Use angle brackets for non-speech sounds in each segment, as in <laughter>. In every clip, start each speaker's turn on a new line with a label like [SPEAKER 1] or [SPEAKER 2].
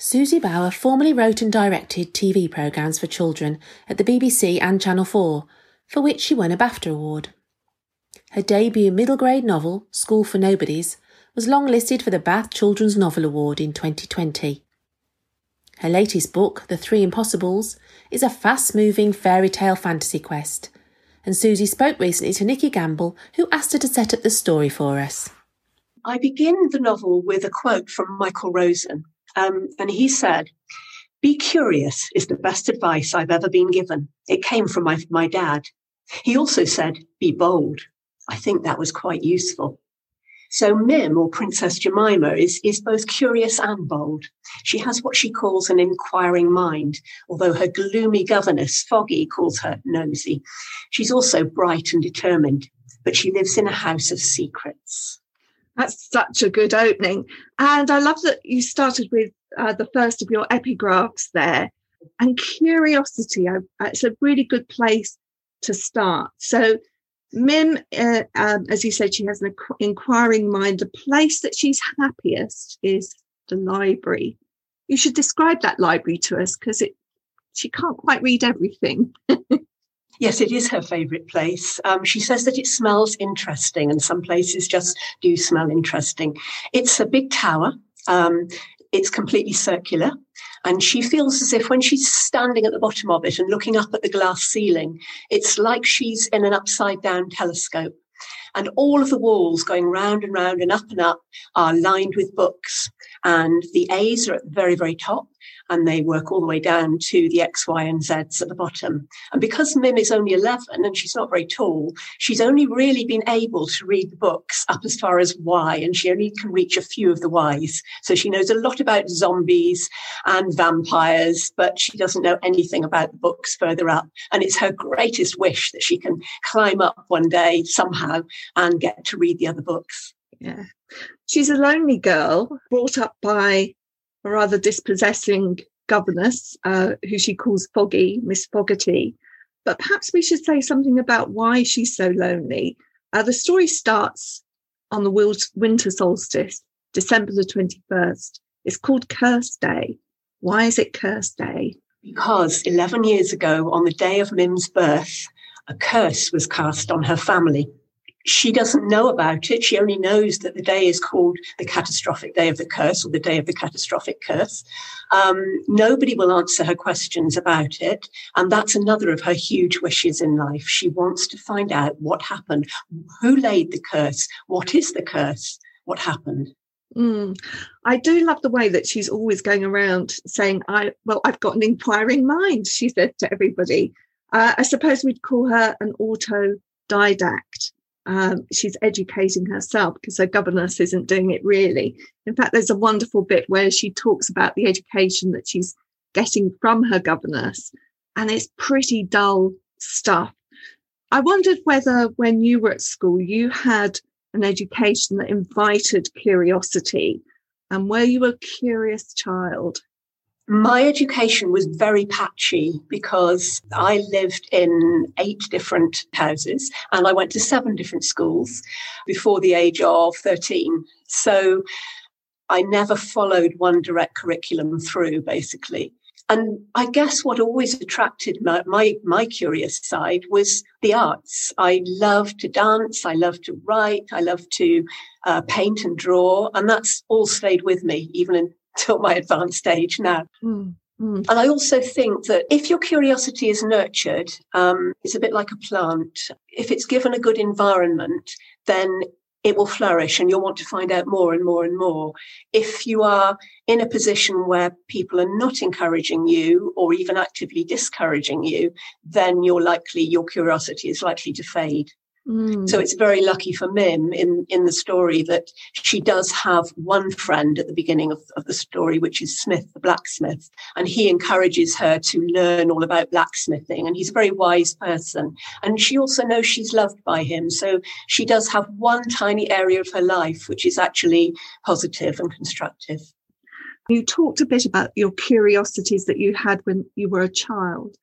[SPEAKER 1] Susie Bower formerly wrote and directed TV programmes for children at the BBC and Channel 4, for which she won a BAFTA award. Her debut middle grade novel, School for Nobodies, was longlisted for the Bath Children's Novel Award in 2020. Her latest book, The Three Impossibles, is a fast moving fairy tale fantasy quest. And Susie spoke recently to Nikki Gamble, who asked her to set up the story for us.
[SPEAKER 2] I begin the novel with a quote from Michael Rosen. Um, and he said, Be curious is the best advice I've ever been given. It came from my, my dad. He also said, Be bold. I think that was quite useful. So Mim or Princess Jemima is, is both curious and bold. She has what she calls an inquiring mind, although her gloomy governess, Foggy, calls her nosy. She's also bright and determined, but she lives in a house of secrets.
[SPEAKER 3] That's such a good opening. And I love that you started with uh, the first of your epigraphs there. And curiosity, I, it's a really good place to start. So Mim, uh, um, as you said, she has an inquiring mind. The place that she's happiest is the library. You should describe that library to us because it she can't quite read everything. <laughs>
[SPEAKER 2] yes, it is her favourite place. Um, she says that it smells interesting, and some places just do smell interesting. It's a big tower. Um, it's completely circular. And she feels as if when she's standing at the bottom of it and looking up at the glass ceiling, it's like she's in an upside down telescope. And all of the walls going round and round and up and up are lined with books. And the A's are at the very, very top and they work all the way down to the X, Y, and Zs at the bottom. And because Mim is only 11 and she's not very tall, she's only really been able to read the books up as far as Y, and she only can reach a few of the Ys. So she knows a lot about zombies and vampires, but she doesn't know anything about the books further up. And it's her greatest wish that she can climb up one day somehow and get to read the other books.
[SPEAKER 3] Yeah. She's a lonely girl brought up by a rather dispossessing governess uh, who she calls Foggy, Miss Fogarty. But perhaps we should say something about why she's so lonely. Uh, the story starts on the winter solstice, December the 21st. It's called Curse Day. Why is it Curse Day?
[SPEAKER 2] Because 11 years ago, on the day of Mim's birth, a curse was cast on her family she doesn't know about it. She only knows that the day is called the catastrophic day of the curse or the day of the catastrophic curse. Um, nobody will answer her questions about it. And that's another of her huge wishes in life. She wants to find out what happened, who laid the curse, what is the curse, what happened.
[SPEAKER 3] Mm. I do love the way that she's always going around saying, "I well, I've got an inquiring mind." She says to everybody. Uh, I suppose we'd call her an autodidact um, she's educating herself because her governess isn't doing it really. In fact, there's a wonderful bit where she talks about the education that she's getting from her governess, and it's pretty dull stuff. I wondered whether when you were at school, you had an education that invited curiosity, and were you a curious child?
[SPEAKER 2] My education was very patchy because I lived in eight different houses and I went to seven different schools before the age of 13. So I never followed one direct curriculum through, basically. And I guess what always attracted my, my, my, curious side was the arts. I love to dance. I love to write. I love to uh, paint and draw. And that's all stayed with me, even in, till my advanced age now. Mm. Mm. And I also think that if your curiosity is nurtured, um, it's a bit like a plant. If it's given a good environment, then it will flourish and you'll want to find out more and more and more. If you are in a position where people are not encouraging you or even actively discouraging you, then you're likely, your curiosity is likely to fade. Mm. So it's very lucky for Mim in, in the story that she does have one friend at the beginning of, of the story, which is Smith, the blacksmith. And he encourages her to learn all about blacksmithing. And he's a very wise person. And she also knows she's loved by him. So she does have one tiny area of her life, which is actually positive and constructive.
[SPEAKER 3] You talked a bit about your curiosities that you had when you were a child.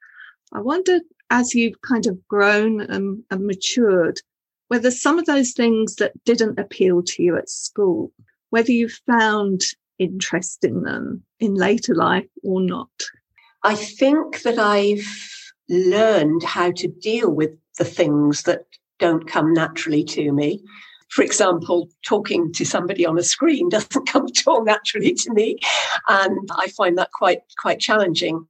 [SPEAKER 3] I wondered as you've kind of grown and, and matured, whether some of those things that didn't appeal to you at school, whether you found interest in them in later life or not?
[SPEAKER 2] I think that I've learned how to deal with the things that don't come naturally to me. For example, talking to somebody on a screen <laughs> doesn't come at all naturally to me. And I find that quite, quite challenging.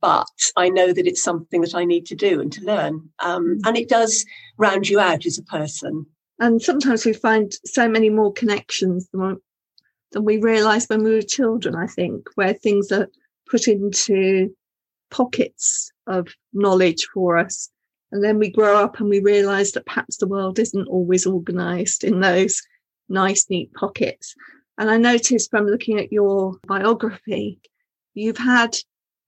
[SPEAKER 2] But I know that it's something that I need to do and to learn. Um, and it does round you out as a person.
[SPEAKER 3] And sometimes we find so many more connections than, than we realised when we were children, I think, where things are put into pockets of knowledge for us. And then we grow up and we realize that perhaps the world isn't always organized in those nice, neat pockets. And I noticed from looking at your biography, you've had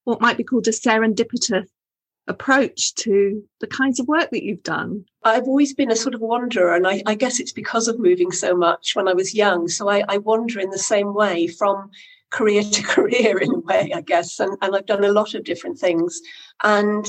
[SPEAKER 3] what might be called a serendipitous approach to the kinds of work that you've done?
[SPEAKER 2] I've always been a sort of wanderer, and I, I guess it's because of moving so much when I was young. So I, I, wander in the same way from career <laughs> to career, in a way, I guess. And, and I've done a lot of different things. And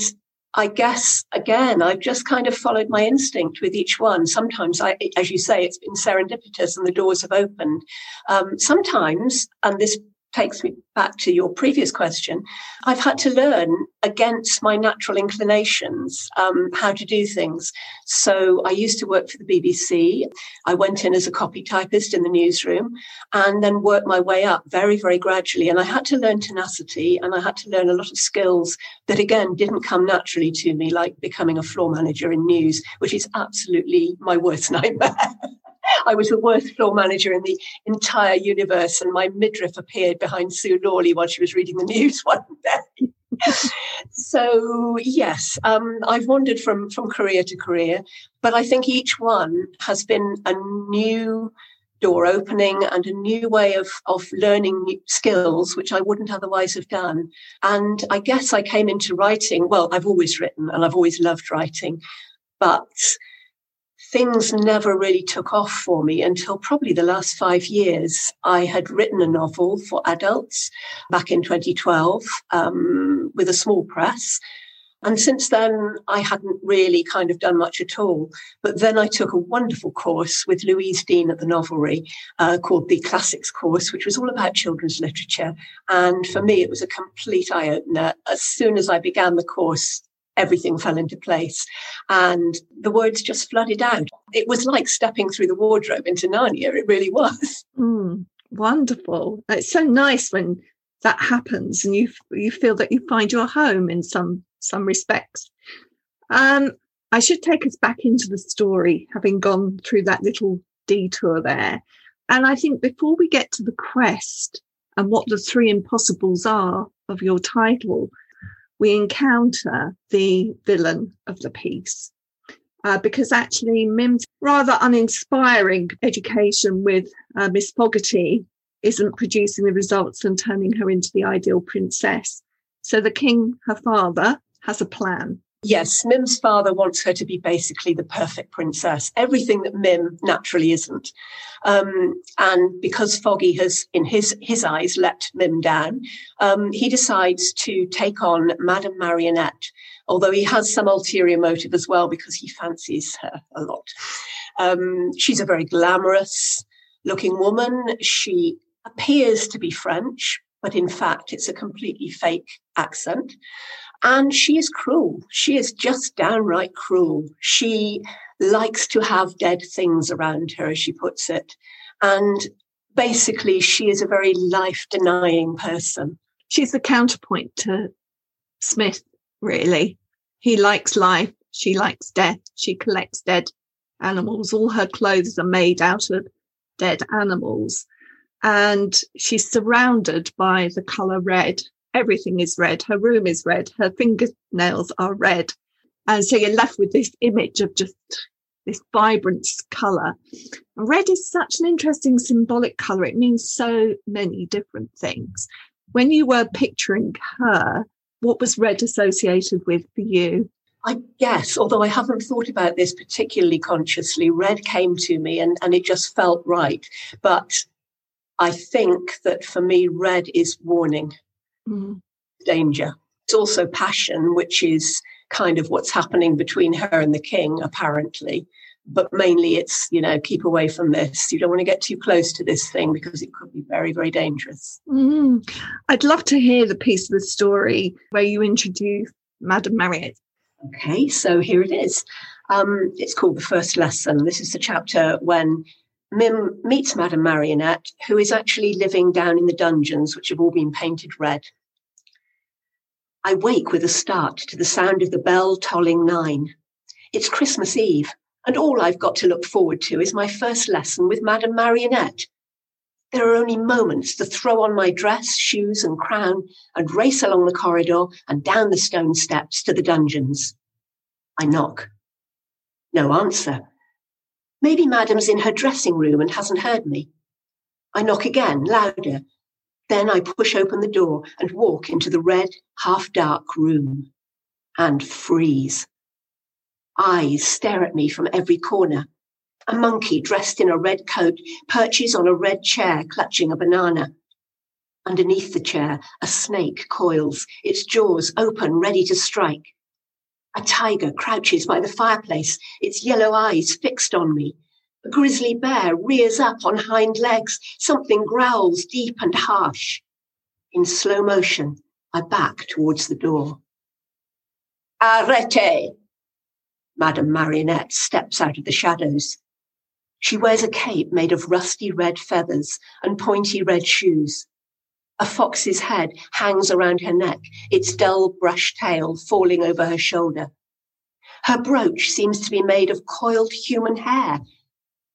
[SPEAKER 2] I guess, again, I've just kind of followed my instinct with each one. Sometimes, I, as you say, it's been serendipitous and the doors have opened. Um, sometimes, and this takes me back to your previous question. I've had to learn against my natural inclinations um, how to do things. So I used to work for the BBC. I went in as a copy typist in the newsroom and then worked my way up very, very gradually. And I had to learn tenacity and I had to learn a lot of skills that, again, didn't come naturally to me, like becoming a floor manager in news, which is absolutely my worst <laughs> nightmare. I was the worst floor manager in the entire universe, and my midriff appeared behind Sue Lawley while she was reading the news <laughs> one day. so yes, um, I've wandered from from career to career, but I think each one has been a new door opening and a new way of of learning skills which I wouldn't otherwise have done. And I guess I came into writing. Well, I've always written and I've always loved writing, but things never really took off for me until probably the last five years. I had written a novel for adults back in 2012 um, with a small press. And since then, I hadn't really kind of done much at all. But then I took a wonderful course with Louise Dean at the Novelry uh, called the Classics course, which was all about children's literature. And for me, it was a complete eye opener. As soon as I began the course, everything fell into place. And the words just flooded out. It was like stepping through the wardrobe into Narnia. It really was.
[SPEAKER 3] Mm, wonderful. It's so nice when that happens and you you feel that you find your home in some some respects. Um, I should take us back into the story, having gone through that little detour there. And I think before we get to the quest and what the three impossibles are of your title, we encounter the villain of the piece. Uh, because actually Mim's rather uninspiring education with uh, Miss Fogarty isn't producing the results and turning her into the ideal princess. So the king, her father, has a plan.
[SPEAKER 2] Yes, Mim's father wants her to be basically the perfect princess, everything that Mim naturally isn't. Um, and because Foggy has, in his, his eyes, let Mim down, um, he decides to take on Madame Marionette, although he has some ulterior motive as well because he fancies her a lot. Um, she's a very glamorous looking woman. She appears to be French, but in fact, it's a completely fake accent. And she is cruel. She is just downright cruel. She likes to have dead things around her, as she puts it. And basically, she is a very life denying person.
[SPEAKER 3] She's the counterpoint to Smith, really. He likes life. She likes death. She collects dead animals. All her clothes are made out of dead animals. And she's surrounded by the color red everything is red. Her room is red. Her fingernails are red. And so you're left with this image of just this vibrant color. Red is such an interesting symbolic color. It means so many different things. When you were picturing her, what was red associated with for you?
[SPEAKER 2] I guess, although I haven't thought about this particularly consciously, red came to me and, and it just felt right. But I think that for me, red is warning mm. danger. It's also passion, which is kind of what's happening between her and the king, apparently. but mainly it's, you know, keep away from this. You don't want to get too close to this thing because it could be very, very dangerous.
[SPEAKER 3] Mm. I'd love to hear the piece of the story where you introduce Madame Marionette.
[SPEAKER 2] Okay, so here it is. Um, it's called The First Lesson. This is the chapter when Mim meets Madame Marionette, who is actually living down in the dungeons, which have all been painted red. I wake with a start to the sound of the bell tolling nine. It's Christmas Eve, and all I've got to look forward to is my first lesson with Madame Marionette. There are only moments to throw on my dress, shoes, and crown and race along the corridor and down the stone steps to the dungeons. I knock. No answer. Maybe Madam's in her dressing room and hasn't heard me. I knock again, louder. Then I push open the door and walk into the red, half dark room and freeze. Eyes stare at me from every corner. A monkey dressed in a red coat perches on a red chair clutching a banana. Underneath the chair, a snake coils, its jaws open, ready to strike. A tiger crouches by the fireplace, its yellow eyes fixed on me. A grizzly bear rears up on hind legs. Something growls deep and harsh. In slow motion, I back towards the door. Arrete! Madame Marionette steps out of the shadows. She wears a cape made of rusty red feathers and pointy red shoes. A fox's head hangs around her neck, its dull brush tail falling over her shoulder. Her brooch seems to be made of coiled human hair.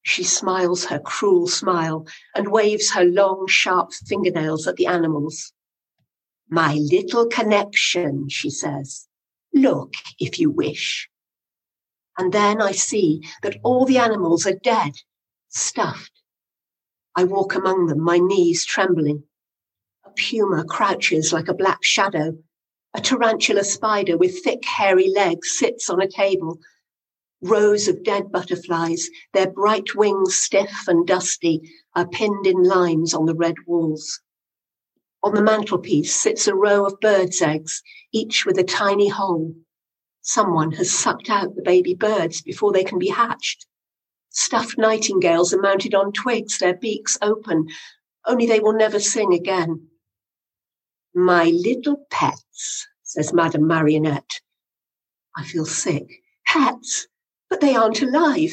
[SPEAKER 2] She smiles her cruel smile and waves her long, sharp fingernails at the animals. My little connection, she says. Look if you wish. And then I see that all the animals are dead, stuffed. I walk among them, my knees trembling. Puma crouches like a black shadow. A tarantula spider with thick, hairy legs sits on a table. Rows of dead butterflies, their bright wings stiff and dusty, are pinned in lines on the red walls. On the mantelpiece sits a row of birds' eggs, each with a tiny hole. Someone has sucked out the baby birds before they can be hatched. Stuffed nightingales are mounted on twigs, their beaks open, only they will never sing again. My little pets, says Madame Marionette. I feel sick. Pets? But they aren't alive.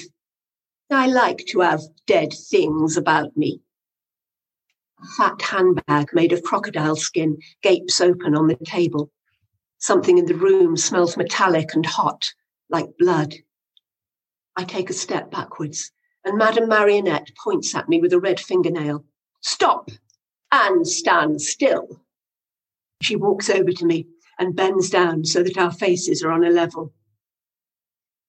[SPEAKER 2] I like to have dead things about me. A fat handbag made of crocodile skin gapes open on the table. Something in the room smells metallic and hot, like blood. I take a step backwards, and Madame Marionette points at me with a red fingernail. Stop and stand still. She walks over to me and bends down so that our faces are on a level.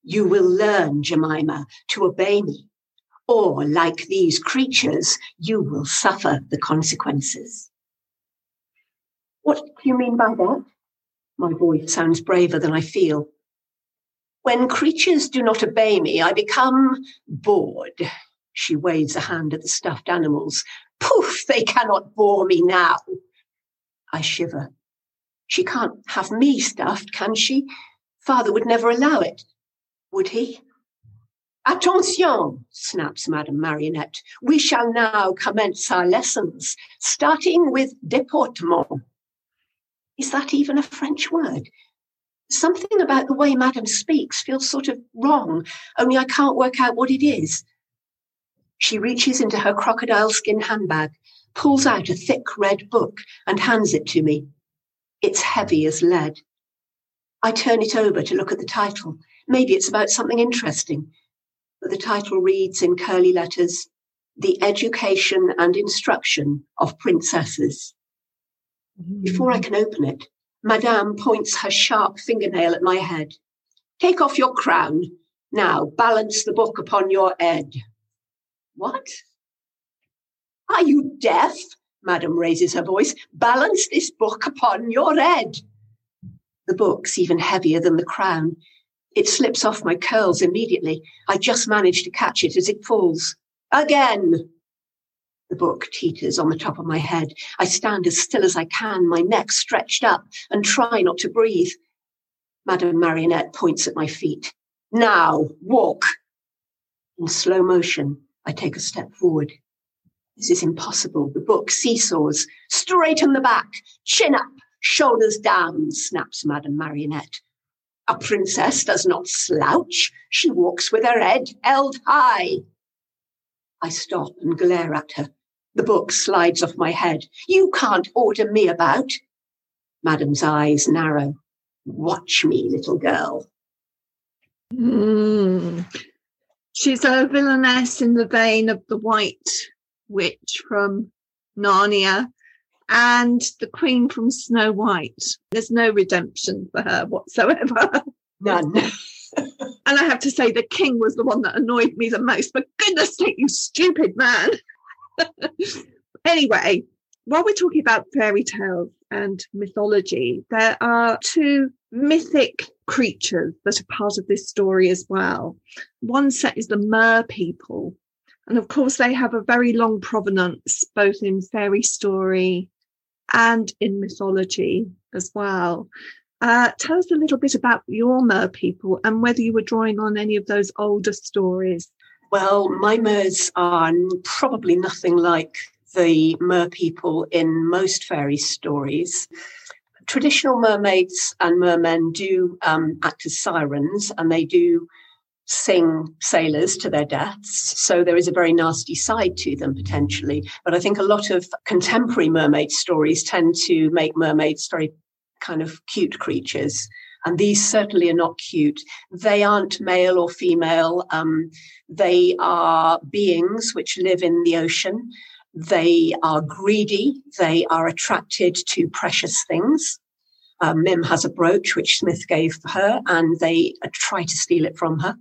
[SPEAKER 2] You will learn, Jemima, to obey me, or like these creatures, you will suffer the consequences. What do you mean by that? My voice sounds braver than I feel. When creatures do not obey me, I become bored. She waves a hand at the stuffed animals. Poof, they cannot bore me now. I shiver. She can't have me stuffed, can she? Father would never allow it. Would he? Attention, snaps Madame Marionette. We shall now commence our lessons, starting with déportement. Is that even a French word? Something about the way Madame speaks feels sort of wrong, only I can't work out what it is. She reaches into her crocodile skin handbag, pulls out a thick red book, and hands it to me. It's heavy as lead. I turn it over to look at the title. Maybe it's about something interesting. But the title reads in curly letters The Education and Instruction of Princesses. Before I hmm. can open it, Madame points her sharp fingernail at my head. Take off your crown. Now balance the book upon your head. What? Are you deaf? Madame raises her voice. Balance this book upon your head. The book's even heavier than the crown. It slips off my curls immediately. I just manage to catch it as it falls. Again, the book teeters on the top of my head. I stand as still as I can, my neck stretched up, and try not to breathe. Madame Marionette points at my feet. Now, walk. In slow motion, I take a step forward. This is impossible. The book seesaws. Straight Straighten the back, chin up, shoulders down, snaps Madame Marionette. A princess does not slouch. She walks with her head held high. I stop and glare at her. The book slides off my head. You can't order me about. Madame's eyes narrow. Watch me, little girl.
[SPEAKER 3] Mm. She's a villainess in the vein of the White Witch from Narnia and the Queen from Snow White. There's no redemption for her whatsoever. <laughs>
[SPEAKER 2] None. <laughs>
[SPEAKER 3] and I have to say, the King was the one that annoyed me the most. But goodness sake, you stupid man. <laughs> anyway, while we're talking about fairy tales and mythology, there are two mythic creatures that are part of this story as well. One set is the Mer people. And of course, they have a very long provenance, both in fairy story and in mythology as well. Uh, tell us a little bit about your Mer people and whether you were drawing on any of those older stories.
[SPEAKER 2] Well, my Mers are probably nothing like the mer people in most fairy stories. Traditional mermaids and mermen do um, act as sirens and they do sing sailors to their deaths. So there is a very nasty side to them potentially. But I think a lot of contemporary mermaid stories tend to make mermaids very kind of cute creatures. And these certainly are not cute. They aren't male or female. Um, they are beings which live in the ocean. They are greedy. They are attracted to precious things. Um, Mim has a brooch which Smith gave her, and they uh, try to steal it from her.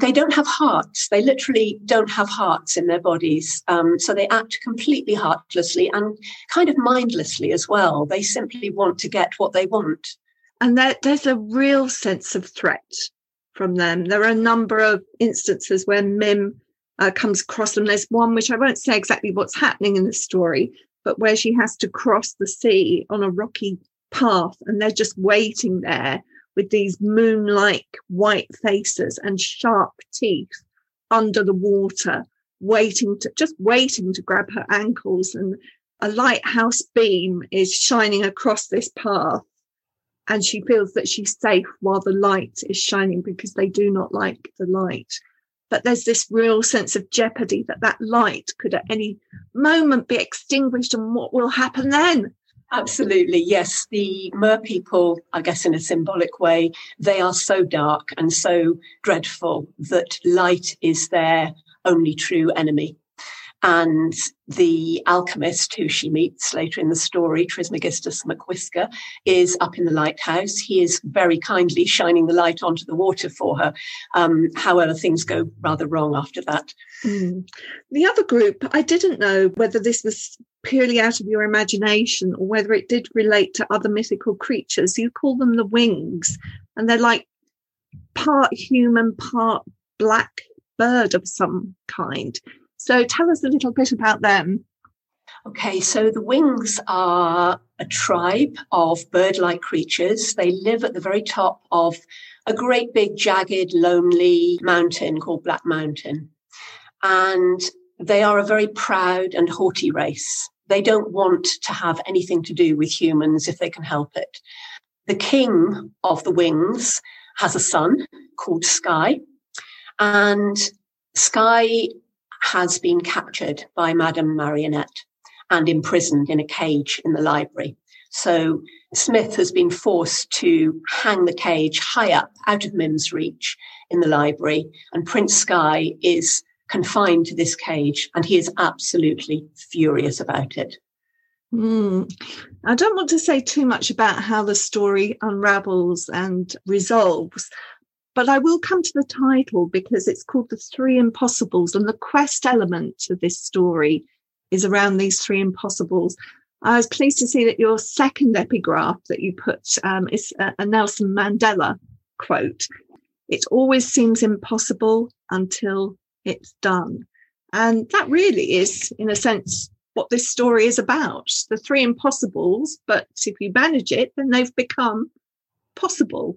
[SPEAKER 2] They don't have hearts. They literally don't have hearts in their bodies. Um, so they act completely heartlessly and kind of mindlessly as well. They simply want to get what they want.
[SPEAKER 3] And there, there's a real sense of threat from them. There are a number of instances where Mim uh, comes across them. There's one which I won't say exactly what's happening in the story, but where she has to cross the sea on a rocky path and they're just waiting there with these moon-like white faces and sharp teeth under the water, waiting to just waiting to grab her ankles. And a lighthouse beam is shining across this path. And she feels that she's safe while the light is shining because they do not like the light but there's this real sense of jeopardy that that light could at any moment be extinguished and what will happen then
[SPEAKER 2] Absolutely, yes. The mer people, I guess, in a symbolic way, they are so dark and so dreadful that light is their only true enemy. And the alchemist who she meets later in the story, Trismegistus McWhisker, is up in the lighthouse. He is very kindly shining the light onto the water for her. Um, however, things go rather wrong after that.
[SPEAKER 3] Mm. The other group, I didn't know whether this was purely out of your imagination or whether it did relate to other mythical creatures. You call them the wings, and they're like part human, part black bird of some kind. So tell us a little bit about them.
[SPEAKER 2] Okay, so the wings are a tribe of bird like creatures. They live at the very top of a great big, jagged, lonely mountain called Black Mountain. And they are a very proud and haughty race. They don't want to have anything to do with humans if they can help it. The king of the wings has a son called Sky. And Sky has been captured by Madame Marionette and imprisoned in a cage in the library. So Smith has been forced to hang the cage high up out of Mim's reach in the library, and Prince Sky is confined to this cage, and he is absolutely furious about it.
[SPEAKER 3] Mm. I don't want to say too much about how the story unravels and resolves, but I will come to the title because it's called The Three Impossibles, and the quest element of this story is around these three impossibles. I was pleased to see that your second epigraph that you put um, is a, a Nelson Mandela quote. It always seems impossible until it's done. And that really is, in a sense, what this story is about the three impossibles. But if you manage it, then they've become possible.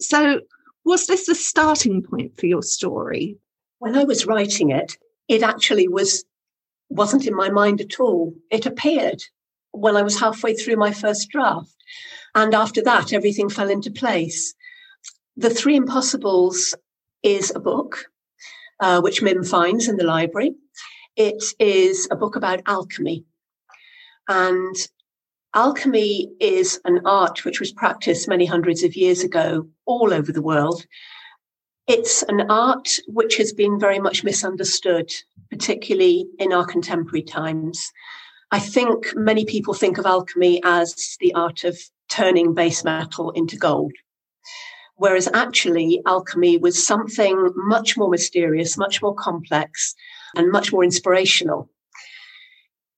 [SPEAKER 3] So, was this the starting point for your story?
[SPEAKER 2] when I was writing it, it actually was wasn't in my mind at all. It appeared when I was halfway through my first draft. And after that, everything fell into place. The Three Impossibles is a book, uh, which Mim finds in the library. It is a book about alchemy. And alchemy is an art which was practiced many hundreds of years ago all over the world. It's an art which has been very much misunderstood, particularly in our contemporary times. I think many people think of alchemy as the art of turning base metal into gold. Whereas actually, alchemy was something much more mysterious, much more complex, and much more inspirational.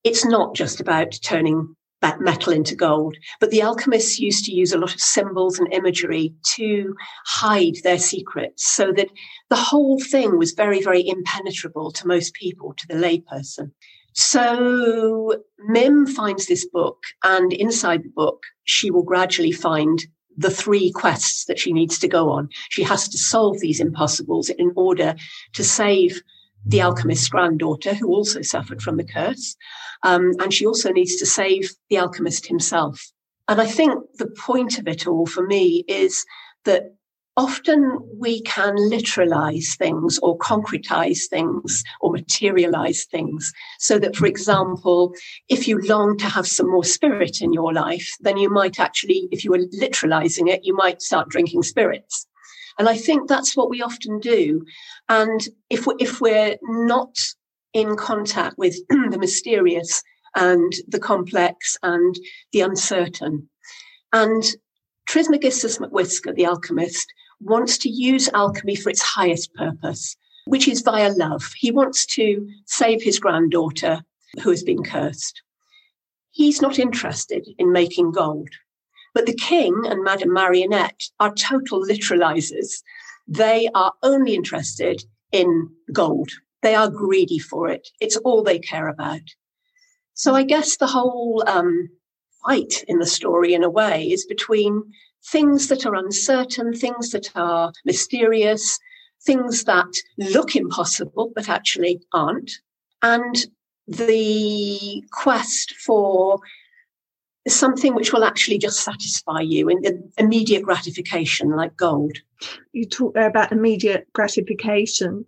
[SPEAKER 2] It's not just about turning metal into gold. But the alchemists used to use a lot of symbols and imagery to hide their secrets so that the whole thing was very, very impenetrable to most people, to the layperson. So Mim finds this book, and inside the book, she will gradually find the three quests that she needs to go on. She has to solve these impossibles in order to save the alchemist's granddaughter, who also suffered from the curse. Um, and she also needs to save the alchemist himself. And I think the point of it all for me is that often we can literalize things or concretize things or materialize things so that, for example, if you long to have some more spirit in your life, then you might actually, if you were literalizing it, you might start drinking spirits. And I think that's what we often do. And if we're, if we're not in contact with <clears throat> the mysterious and the complex and the uncertain, and Trismegistus McWhisker, the alchemist, wants to use alchemy for its highest purpose, which is via love. He wants to save his granddaughter who has been cursed. He's not interested in making gold. But the king and Madame Marionette are total literalizers. They are only interested in gold. They are greedy for it. It's all they care about. So I guess the whole um, fight in the story, in a way, is between things that are uncertain, things that are mysterious, things that look impossible but actually aren't, and the quest for something which will actually just satisfy you in the immediate gratification, like gold.
[SPEAKER 3] You talk there about immediate gratification.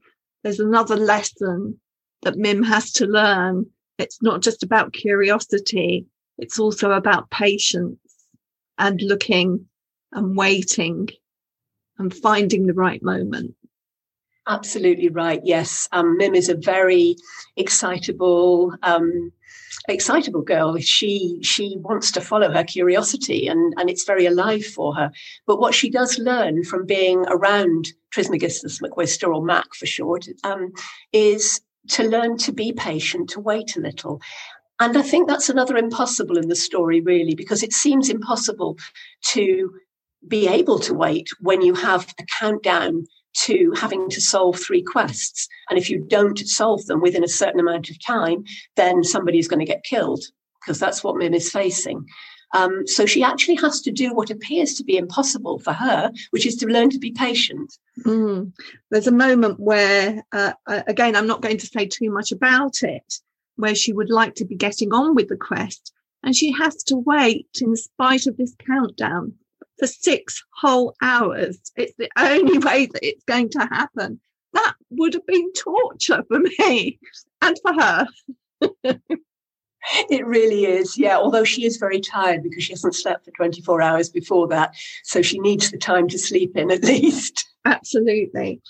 [SPEAKER 3] There's another lesson that Mim has to learn. It's not just about curiosity, it's also about patience and looking and waiting and finding the right moment.
[SPEAKER 2] Absolutely right. Yes. Um, Mim is a very excitable, um, excitable girl. She she wants to follow her curiosity, and and it's very alive for her. But what she does learn from being around Trismegistus McWhisker, or Mac for short, um, is to learn to be patient, to wait a little. And I think that's another impossible in the story, really, because it seems impossible to be able to wait when you have a countdown to having to solve three quests. And if you don't solve them within a certain amount of time, then somebody is going to get killed because that's what Mim is facing. Um, so she actually has to do what appears to be impossible for her, which is to learn to be patient.
[SPEAKER 3] Mm. There's a moment where, uh, again, I'm not going to say too much about it, where she would like to be getting on with the quest. And she has to wait in spite of this countdown for six whole hours. It's the only way that it's going to happen. That would have been torture for me and for her. <laughs>
[SPEAKER 2] it really is, yeah. Although she is very tired because she hasn't slept for 24 hours before that. So she needs the time to sleep in at <laughs> least.
[SPEAKER 3] Absolutely.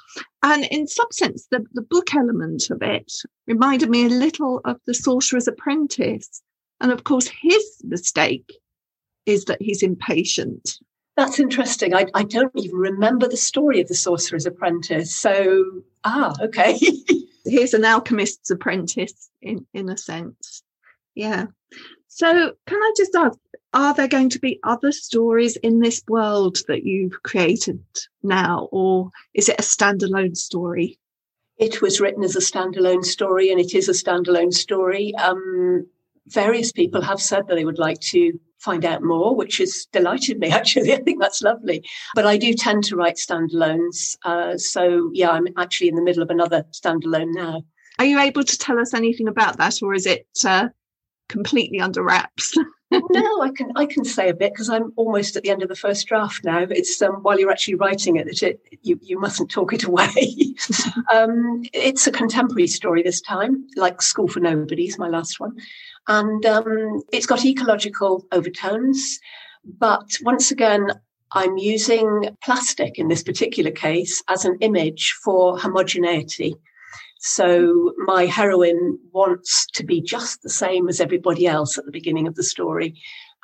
[SPEAKER 3] And in some sense, the, the book element of it reminded me a little of The Sorcerer's Apprentice. And of course, his mistake is that he's impatient
[SPEAKER 2] that's interesting. I, I don't even remember the story of the Sorcerer's Apprentice. So, ah, okay. <laughs>
[SPEAKER 3] Here's an alchemist's apprentice in, in a sense. Yeah. So, can I just ask, are there going to be other stories in this world that you've created now, or is it a standalone story?
[SPEAKER 2] It was written as a standalone story, and it is a standalone story. Um, various people have said that they would like to find out more, which has delighted me, <laughs> actually. I think that's lovely. But I do tend to write standalones. Uh, so, yeah, I'm actually in the middle of another standalone now.
[SPEAKER 3] Are you able to tell us anything about that, or is it uh, completely under wraps? <laughs>
[SPEAKER 2] no, I can I can say a bit because I'm almost at the end of the first draft now. It's um, while you're actually writing it that it, you you mustn't talk it away. <laughs> um, it's a contemporary story this time, like School for Nobodies, my last one, and um, it's got ecological overtones. But once again, I'm using plastic in this particular case as an image for homogeneity. So my heroine wants to be just the same as everybody else at the beginning of the story.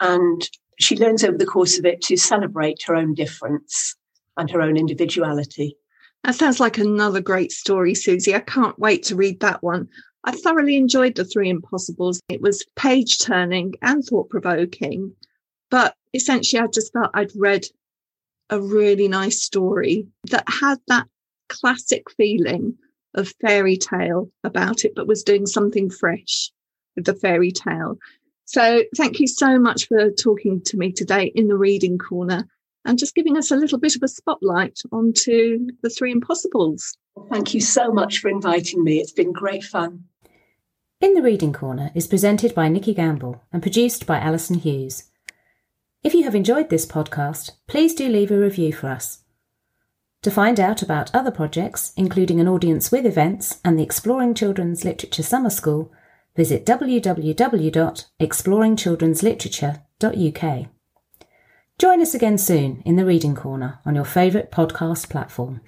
[SPEAKER 2] And she learns over the course of it to celebrate her own difference and her own individuality.
[SPEAKER 3] That sounds like another great story, Susie. I can't wait to read that one. I thoroughly enjoyed The Three Impossibles. It was page turning and thought provoking, but essentially, I just felt I'd read a really nice story that had that classic feeling of fairy tale about it, but was doing something fresh with the fairy tale. So thank you so much for talking to me today in the reading corner and just giving us a little bit of a spotlight onto the three impossibles.
[SPEAKER 2] Thank you so much for inviting me. It's been great fun.
[SPEAKER 4] In the Reading Corner is presented by Nikki Gamble and produced by Alison Hughes. If you have enjoyed this podcast, please do leave a review for us. To find out about other projects, including an audience with events and the Exploring Children's Literature Summer School, visit www.exploringchildren'sliterature.uk. Join us again soon in the Reading Corner on your favourite podcast platform.